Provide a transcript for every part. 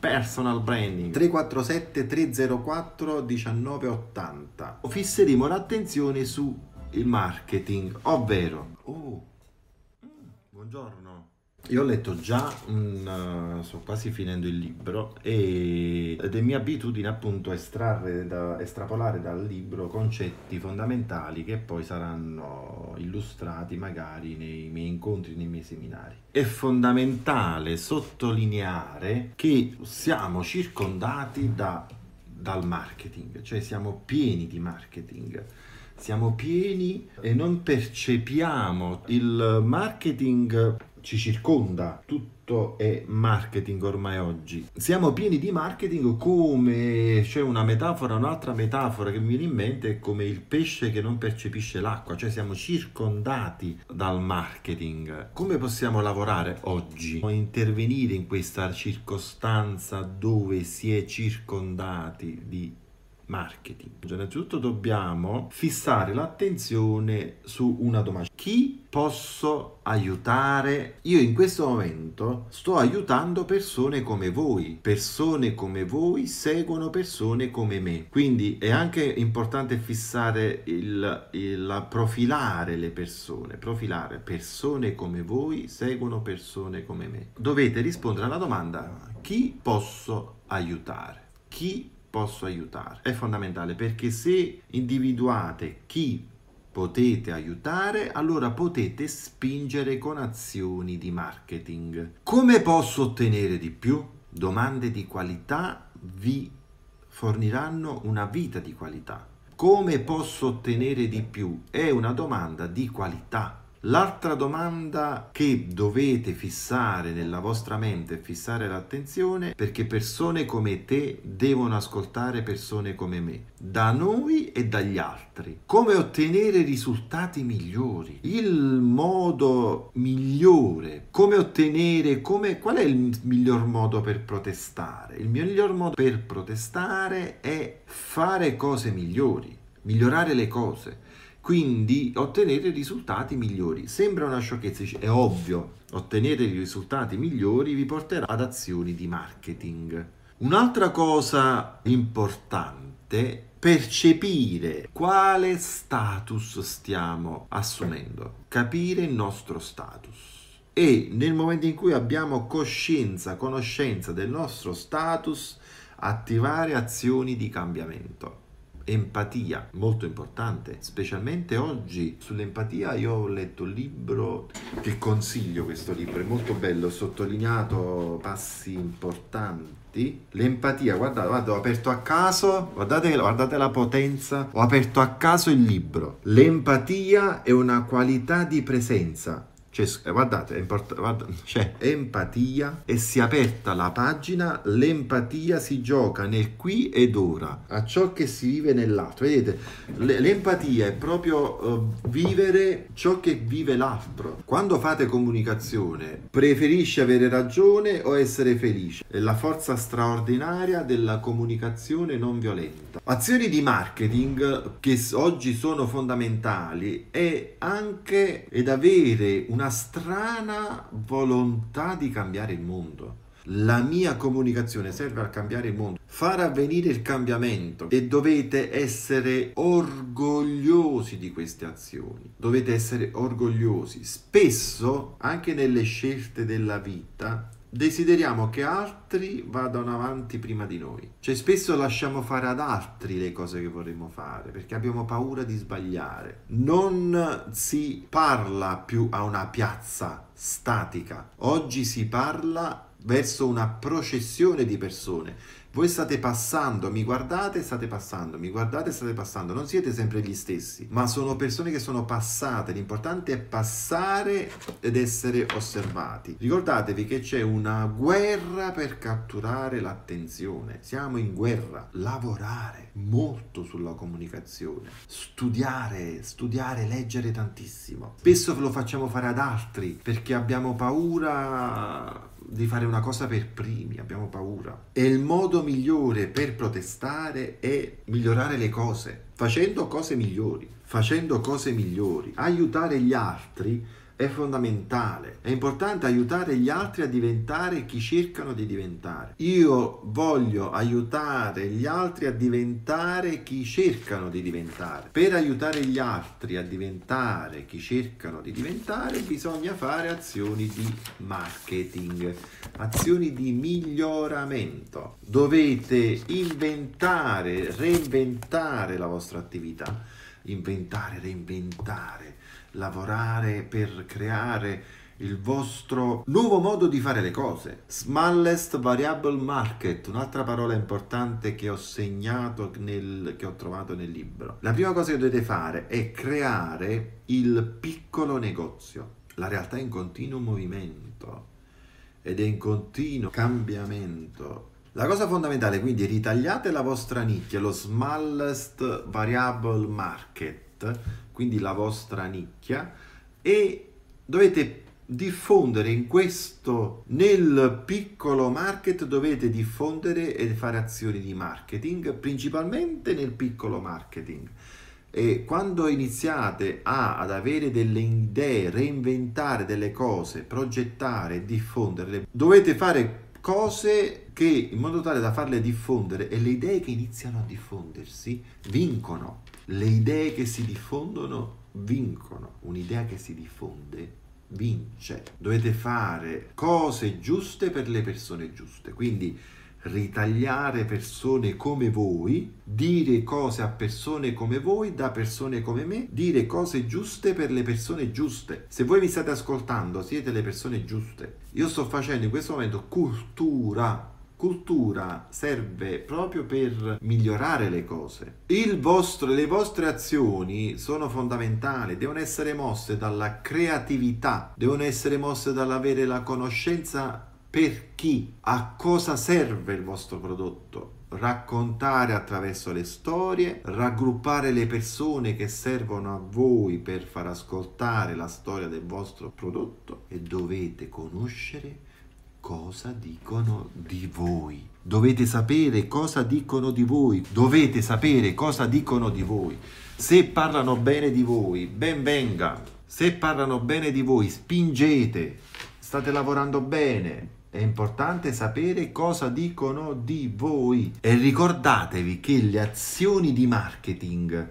Personal branding 347 304 1980. Fisseremo l'attenzione sul marketing, ovvero Oh. Mm, buongiorno. Io ho letto già, un, uh, sto quasi finendo il libro e, ed è mia abitudine appunto estrarre da, estrapolare dal libro concetti fondamentali che poi saranno illustrati magari nei miei incontri, nei miei seminari. È fondamentale sottolineare che siamo circondati da, dal marketing, cioè siamo pieni di marketing siamo pieni e non percepiamo il marketing ci circonda, tutto è marketing ormai oggi. Siamo pieni di marketing come c'è una metafora, un'altra metafora che mi viene in mente è come il pesce che non percepisce l'acqua, cioè siamo circondati dal marketing. Come possiamo lavorare oggi? Intervenire in questa circostanza dove si è circondati di marketing. Innanzitutto dobbiamo fissare l'attenzione su una domanda. Chi posso aiutare? Io in questo momento sto aiutando persone come voi. Persone come voi seguono persone come me. Quindi è anche importante fissare il, il profilare le persone. Profilare persone come voi seguono persone come me. Dovete rispondere alla domanda chi posso aiutare? Chi posso aiutare. È fondamentale perché se individuate chi potete aiutare, allora potete spingere con azioni di marketing. Come posso ottenere di più? Domande di qualità vi forniranno una vita di qualità. Come posso ottenere di più? È una domanda di qualità. L'altra domanda che dovete fissare nella vostra mente e fissare l'attenzione perché persone come te devono ascoltare persone come me, da noi e dagli altri. Come ottenere risultati migliori? Il modo migliore, come ottenere, come, qual è il miglior modo per protestare? Il miglior modo per protestare è fare cose migliori, migliorare le cose quindi ottenere risultati migliori. Sembra una sciocchezza, è ovvio, ottenere risultati migliori vi porterà ad azioni di marketing. Un'altra cosa importante percepire quale status stiamo assumendo, capire il nostro status. E nel momento in cui abbiamo coscienza, conoscenza del nostro status, attivare azioni di cambiamento empatia, molto importante, specialmente oggi sull'empatia io ho letto un libro che consiglio questo libro, è molto bello, ho sottolineato passi importanti. L'empatia, guardate, guardate, ho aperto a caso, guardate, guardate la potenza, ho aperto a caso il libro. L'empatia è una qualità di presenza c'è, guardate, è import- guarda, c'è empatia e si è aperta la pagina, l'empatia si gioca nel qui ed ora, a ciò che si vive nell'altro. Vedete, l'empatia è proprio uh, vivere ciò che vive l'altro. Quando fate comunicazione, preferisci avere ragione o essere felice? È la forza straordinaria della comunicazione non violenta. Azioni di marketing che oggi sono fondamentali è anche ed avere una strana volontà di cambiare il mondo. La mia comunicazione serve a cambiare il mondo, far avvenire il cambiamento e dovete essere orgogliosi di queste azioni. Dovete essere orgogliosi. Spesso, anche nelle scelte della vita, desideriamo che altri vadano avanti prima di noi. Cioè spesso lasciamo fare ad altri le cose che vorremmo fare perché abbiamo paura di sbagliare. Non si parla più a una piazza statica. Oggi si parla verso una processione di persone voi state passando, mi guardate, state passando, mi guardate, state passando. Non siete sempre gli stessi, ma sono persone che sono passate. L'importante è passare ed essere osservati. Ricordatevi che c'è una guerra per catturare l'attenzione. Siamo in guerra. Lavorare molto sulla comunicazione. Studiare, studiare, leggere tantissimo. Spesso lo facciamo fare ad altri perché abbiamo paura di fare una cosa per primi, abbiamo paura. E il modo migliore per protestare è migliorare le cose, facendo cose migliori, facendo cose migliori, aiutare gli altri è fondamentale. È importante aiutare gli altri a diventare chi cercano di diventare. Io voglio aiutare gli altri a diventare chi cercano di diventare. Per aiutare gli altri a diventare chi cercano di diventare bisogna fare azioni di marketing, azioni di miglioramento. Dovete inventare, reinventare la vostra attività. Inventare, reinventare lavorare per creare il vostro nuovo modo di fare le cose. Smallest Variable Market, un'altra parola importante che ho segnato, nel, che ho trovato nel libro. La prima cosa che dovete fare è creare il piccolo negozio. La realtà è in continuo movimento ed è in continuo cambiamento. La cosa fondamentale quindi è ritagliate la vostra nicchia, lo smallest variable market, quindi la vostra nicchia, e dovete diffondere in questo, nel piccolo market dovete diffondere e fare azioni di marketing, principalmente nel piccolo marketing. E quando iniziate a, ad avere delle idee, reinventare delle cose, progettare, diffonderle, dovete fare cose che in modo tale da farle diffondere e le idee che iniziano a diffondersi vincono. Le idee che si diffondono vincono. Un'idea che si diffonde vince. Dovete fare cose giuste per le persone giuste. Quindi ritagliare persone come voi, dire cose a persone come voi, da persone come me, dire cose giuste per le persone giuste. Se voi mi state ascoltando, siete le persone giuste. Io sto facendo in questo momento cultura. Cultura serve proprio per migliorare le cose. Vostro, le vostre azioni sono fondamentali, devono essere mosse dalla creatività, devono essere mosse dall'avere la conoscenza per chi, a cosa serve il vostro prodotto. Raccontare attraverso le storie, raggruppare le persone che servono a voi per far ascoltare la storia del vostro prodotto e dovete conoscere cosa dicono di voi. Dovete sapere cosa dicono di voi. Dovete sapere cosa dicono di voi. Se parlano bene di voi, ben venga. Se parlano bene di voi, spingete. State lavorando bene, è importante sapere cosa dicono di voi e ricordatevi che le azioni di marketing,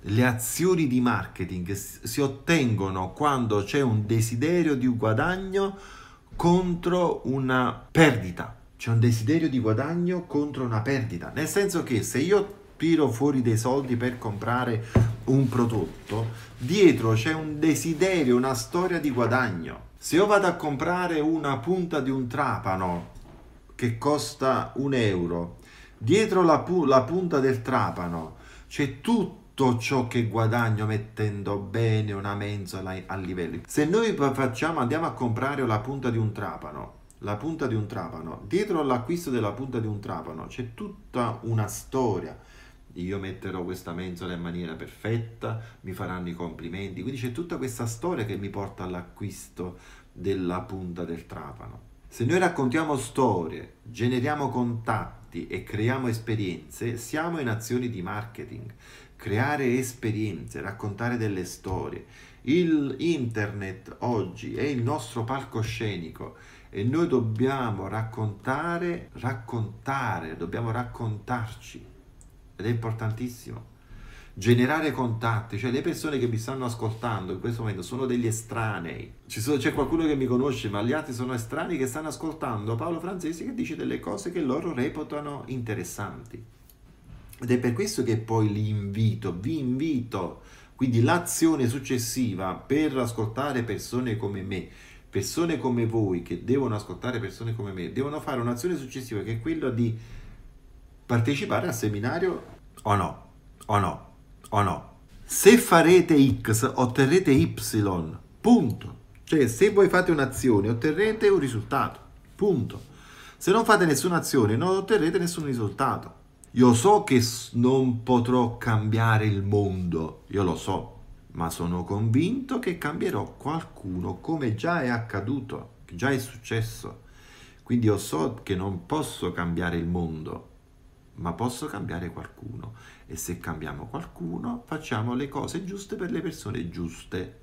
le azioni di marketing si ottengono quando c'è un desiderio di guadagno contro una perdita. C'è un desiderio di guadagno contro una perdita, nel senso che se io tiro fuori dei soldi per comprare un prodotto, dietro c'è un desiderio, una storia di guadagno. Se io vado a comprare una punta di un trapano che costa un euro, dietro la, pu- la punta del trapano c'è tutto ciò che guadagno mettendo bene una mensola a livelli. Se noi facciamo, andiamo a comprare la punta di un trapano, la punta di un trapano, dietro all'acquisto della punta di un trapano c'è tutta una storia io metterò questa mensola in maniera perfetta, mi faranno i complimenti. Quindi c'è tutta questa storia che mi porta all'acquisto della punta del trapano. Se noi raccontiamo storie, generiamo contatti e creiamo esperienze, siamo in azioni di marketing. Creare esperienze, raccontare delle storie. Il internet oggi è il nostro palcoscenico e noi dobbiamo raccontare, raccontare, dobbiamo raccontarci ed è importantissimo. Generare contatti, cioè le persone che mi stanno ascoltando in questo momento sono degli estranei. Sono, c'è qualcuno che mi conosce, ma gli altri sono estranei che stanno ascoltando Paolo Francesi che dice delle cose che loro reputano interessanti. Ed è per questo che poi li invito, vi invito, quindi l'azione successiva per ascoltare persone come me, persone come voi che devono ascoltare persone come me, devono fare un'azione successiva che è quella di partecipare al seminario o no, o no, o no. Se farete X otterrete Y, punto. Cioè se voi fate un'azione otterrete un risultato, punto. Se non fate nessuna azione non otterrete nessun risultato. Io so che non potrò cambiare il mondo, io lo so, ma sono convinto che cambierò qualcuno come già è accaduto, già è successo. Quindi io so che non posso cambiare il mondo, ma posso cambiare qualcuno e se cambiamo qualcuno facciamo le cose giuste per le persone giuste.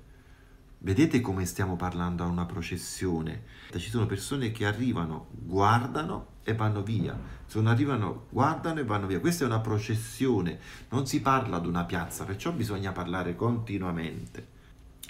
Vedete come stiamo parlando a una processione? Ci sono persone che arrivano, guardano e vanno via. Sono arrivano, guardano e vanno via. Questa è una processione, non si parla ad una piazza, perciò bisogna parlare continuamente.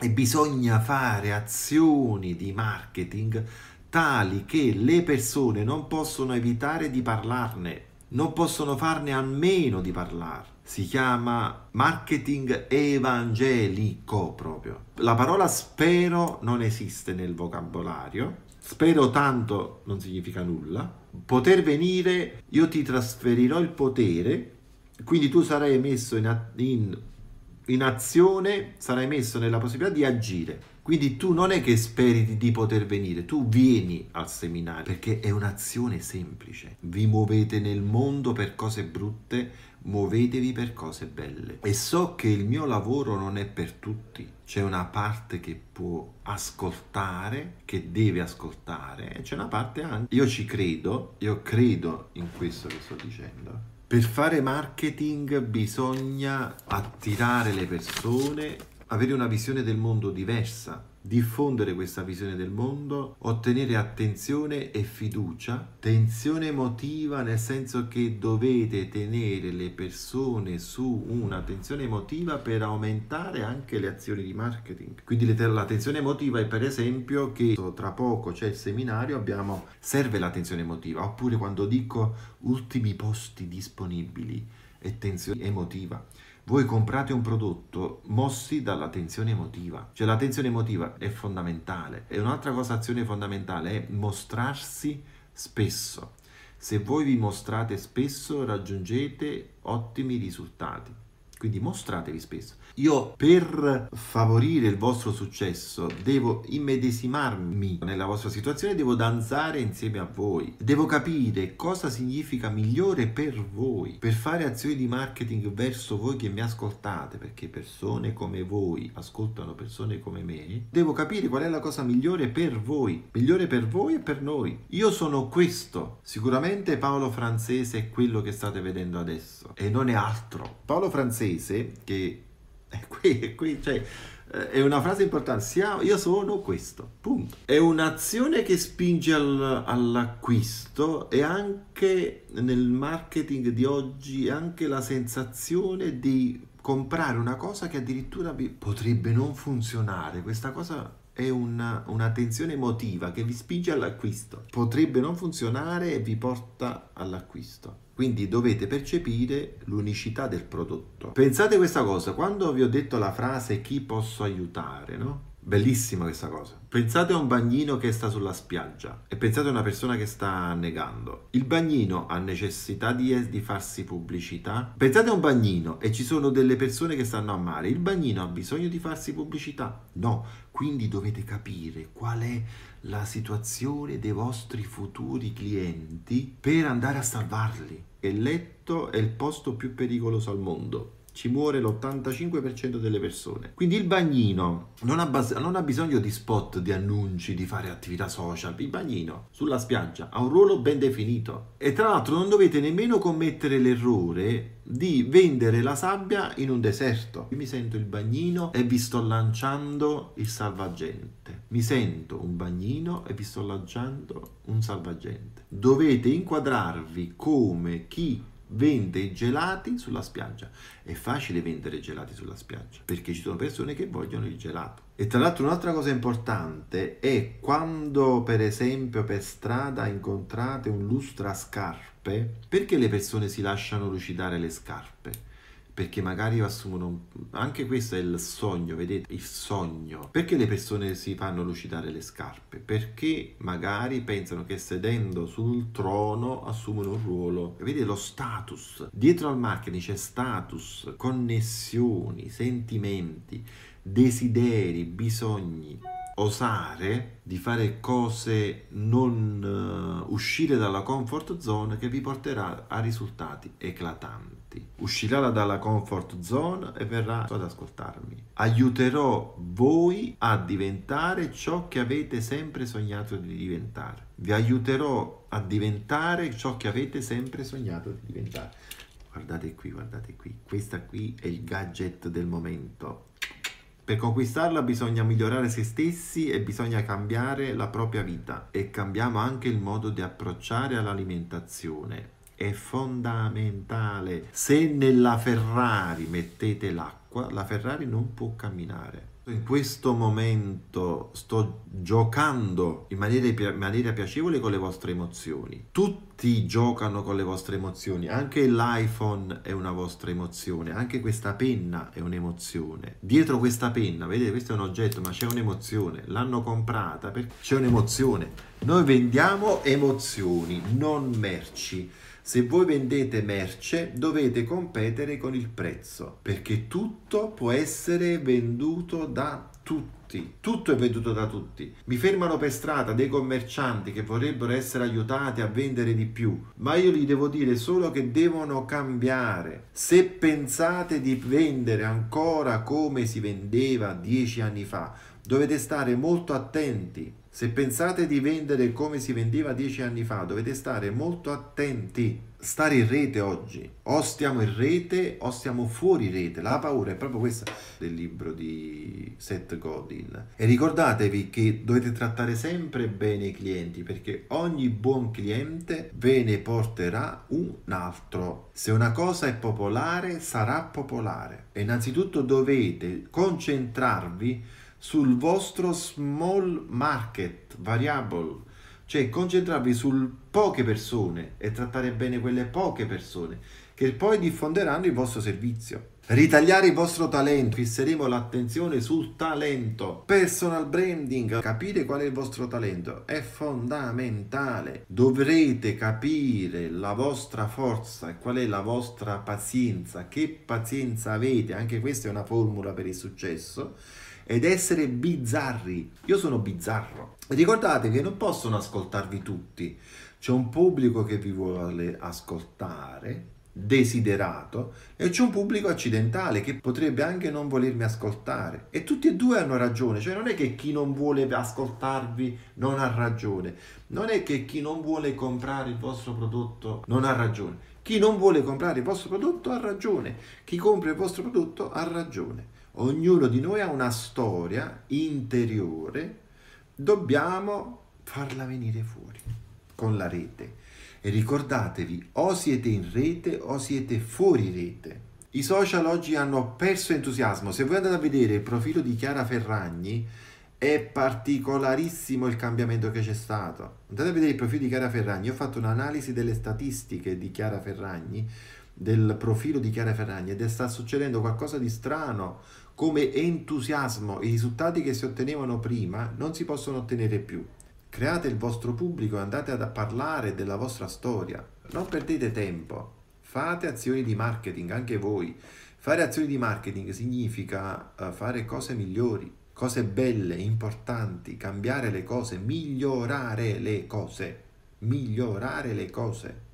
E bisogna fare azioni di marketing tali che le persone non possono evitare di parlarne, non possono farne a meno di parlare. Si chiama marketing evangelico proprio. La parola spero non esiste nel vocabolario. Spero tanto non significa nulla. Poter venire, io ti trasferirò il potere, quindi tu sarai messo in, in, in azione, sarai messo nella possibilità di agire quindi tu non è che speri di poter venire, tu vieni al seminario perché è un'azione semplice. Vi muovete nel mondo per cose brutte, muovetevi per cose belle. E so che il mio lavoro non è per tutti. C'è una parte che può ascoltare, che deve ascoltare, e c'è una parte anche. Io ci credo, io credo in questo che sto dicendo. Per fare marketing bisogna attirare le persone avere una visione del mondo diversa, diffondere questa visione del mondo, ottenere attenzione e fiducia, tensione emotiva nel senso che dovete tenere le persone su una tensione emotiva per aumentare anche le azioni di marketing. Quindi la tensione emotiva è per esempio che tra poco c'è il seminario, abbiamo serve la tensione emotiva, oppure quando dico ultimi posti disponibili e tensione emotiva voi comprate un prodotto mossi dalla tensione emotiva, cioè la tensione emotiva è fondamentale e un'altra cosa azione fondamentale è mostrarsi spesso. Se voi vi mostrate spesso raggiungete ottimi risultati. Quindi mostratevi spesso. Io per favorire il vostro successo devo immedesimarmi nella vostra situazione, devo danzare insieme a voi. Devo capire cosa significa migliore per voi, per fare azioni di marketing verso voi che mi ascoltate, perché persone come voi ascoltano persone come me. Devo capire qual è la cosa migliore per voi, migliore per voi e per noi. Io sono questo. Sicuramente Paolo Francese è quello che state vedendo adesso e non è altro. Paolo Francese francese che è qui, è qui, cioè, eh, è una frase importante, io sono questo, punto. È un'azione che spinge al, all'acquisto e anche nel marketing di oggi anche la sensazione di comprare una cosa che addirittura potrebbe non funzionare. Questa cosa è una, una emotiva che vi spinge all'acquisto. Potrebbe non funzionare e vi porta all'acquisto. Quindi dovete percepire l'unicità del prodotto. Pensate questa cosa, quando vi ho detto la frase chi posso aiutare, no? Bellissima questa cosa. Pensate a un bagnino che sta sulla spiaggia e pensate a una persona che sta annegando. Il bagnino ha necessità di, di, farsi pubblicità? Pensate a un bagnino e ci sono delle persone che stanno a mare. Il bagnino ha bisogno di farsi pubblicità? No. Quindi dovete capire qual è la situazione dei vostri futuri clienti per andare a salvarli il letto è il posto più pericoloso al mondo. Ci muore l'85% delle persone. Quindi il bagnino non ha, bas- non ha, bisogno di spot, di annunci, di fare attività social. Il bagnino sulla spiaggia ha un ruolo ben definito. E tra l'altro non dovete nemmeno commettere l'errore di vendere la sabbia in un deserto. Io mi sento il bagnino e vi sto lanciando il salvagente. Mi sento un bagnino e vi sto lanciando un salvagente. Dovete inquadrarvi come chi vende i gelati sulla spiaggia. È facile vendere gelati sulla spiaggia perché ci sono persone che vogliono il gelato. E tra l'altro un'altra cosa importante è quando per esempio per strada incontrate un lustrascarpe, perché le persone si lasciano lucidare le scarpe? Perché magari assumono anche questo è il sogno, vedete, il sogno. Perché le persone si fanno lucidare le scarpe? Perché magari pensano che sedendo sul trono assumono un ruolo. Vedete lo status. Dietro al marketing c'è status, connessioni, sentimenti, desideri, bisogni osare di fare cose non uh, uscire dalla comfort zone che vi porterà a risultati eclatanti. Uscirà dalla comfort zone e verrà ad ascoltarmi. Aiuterò voi a diventare ciò che avete sempre sognato di diventare. Vi aiuterò a diventare ciò che avete sempre sognato di diventare. Guardate qui, guardate qui. Questa qui è il gadget del momento Per conquistarla bisogna migliorare se stessi e bisogna cambiare la propria vita e cambiamo anche il modo di approcciare all'alimentazione. È fondamentale. Se nella Ferrari mettete l'acqua, la Ferrari non può camminare in questo momento sto giocando in maniera, in maniera, piacevole con le vostre emozioni. Tutti giocano con le vostre emozioni, anche l'iPhone è una vostra emozione, anche questa penna è un'emozione. Dietro questa penna, vedete, questo è un oggetto, ma c'è un'emozione. L'hanno comprata perché c'è un'emozione. Noi vendiamo emozioni, non merci. Se voi vendete merce dovete competere con il prezzo, perché tutto può essere venduto da tutti. Tutto è venduto da tutti. Mi fermano per strada dei commercianti che vorrebbero essere aiutati a vendere di più, ma io gli devo dire solo che devono cambiare. Se pensate di vendere ancora come si vendeva dieci anni fa, dovete stare molto attenti se pensate di vendere come si vendeva dieci anni fa, dovete stare molto attenti. Stare in rete oggi, o stiamo in rete o stiamo fuori rete. La paura è proprio questa del libro di Seth Godin. E ricordatevi che dovete trattare sempre bene i clienti perché ogni buon cliente ve ne porterà un altro. Se una cosa è popolare, sarà popolare. E innanzitutto dovete concentrarvi sul vostro small market variable, cioè concentrarvi su poche persone e trattare bene quelle poche persone che poi diffonderanno il vostro servizio. Ritagliare il vostro talento, fisseremo l'attenzione sul talento. Personal branding, capire qual è il vostro talento è fondamentale. Dovrete capire la vostra forza e qual è la vostra pazienza, che pazienza avete, anche questa è una formula per il successo ed essere bizzarri. Io sono bizzarro. Ricordate che non possono ascoltarvi tutti. C'è un pubblico che vi vuole ascoltare, desiderato, e c'è un pubblico accidentale che potrebbe anche non volermi ascoltare. E tutti e due hanno ragione, cioè non è che chi non vuole ascoltarvi non ha ragione, non è che chi non vuole comprare il vostro prodotto non ha ragione. Chi non vuole comprare il vostro prodotto ha ragione, chi compra il vostro prodotto ha ragione. Ognuno di noi ha una storia interiore, dobbiamo farla venire fuori con la rete. E ricordatevi, o siete in rete o siete fuori rete. I social oggi hanno perso entusiasmo. Se voi andate a vedere il profilo di Chiara Ferragni, è particolarissimo il cambiamento che c'è stato. Andate a vedere il profilo di Chiara Ferragni. Ho fatto un'analisi delle statistiche di Chiara Ferragni, del profilo di Chiara Ferragni, ed è sta succedendo qualcosa di strano come entusiasmo i risultati che si ottenevano prima non si possono ottenere più. Create il vostro pubblico e andate a parlare della vostra storia. Non perdete tempo. Fate azioni di marketing, anche voi. Fare azioni di marketing significa uh, fare cose migliori, cose belle, importanti, cambiare le cose, migliorare le cose. Migliorare le cose.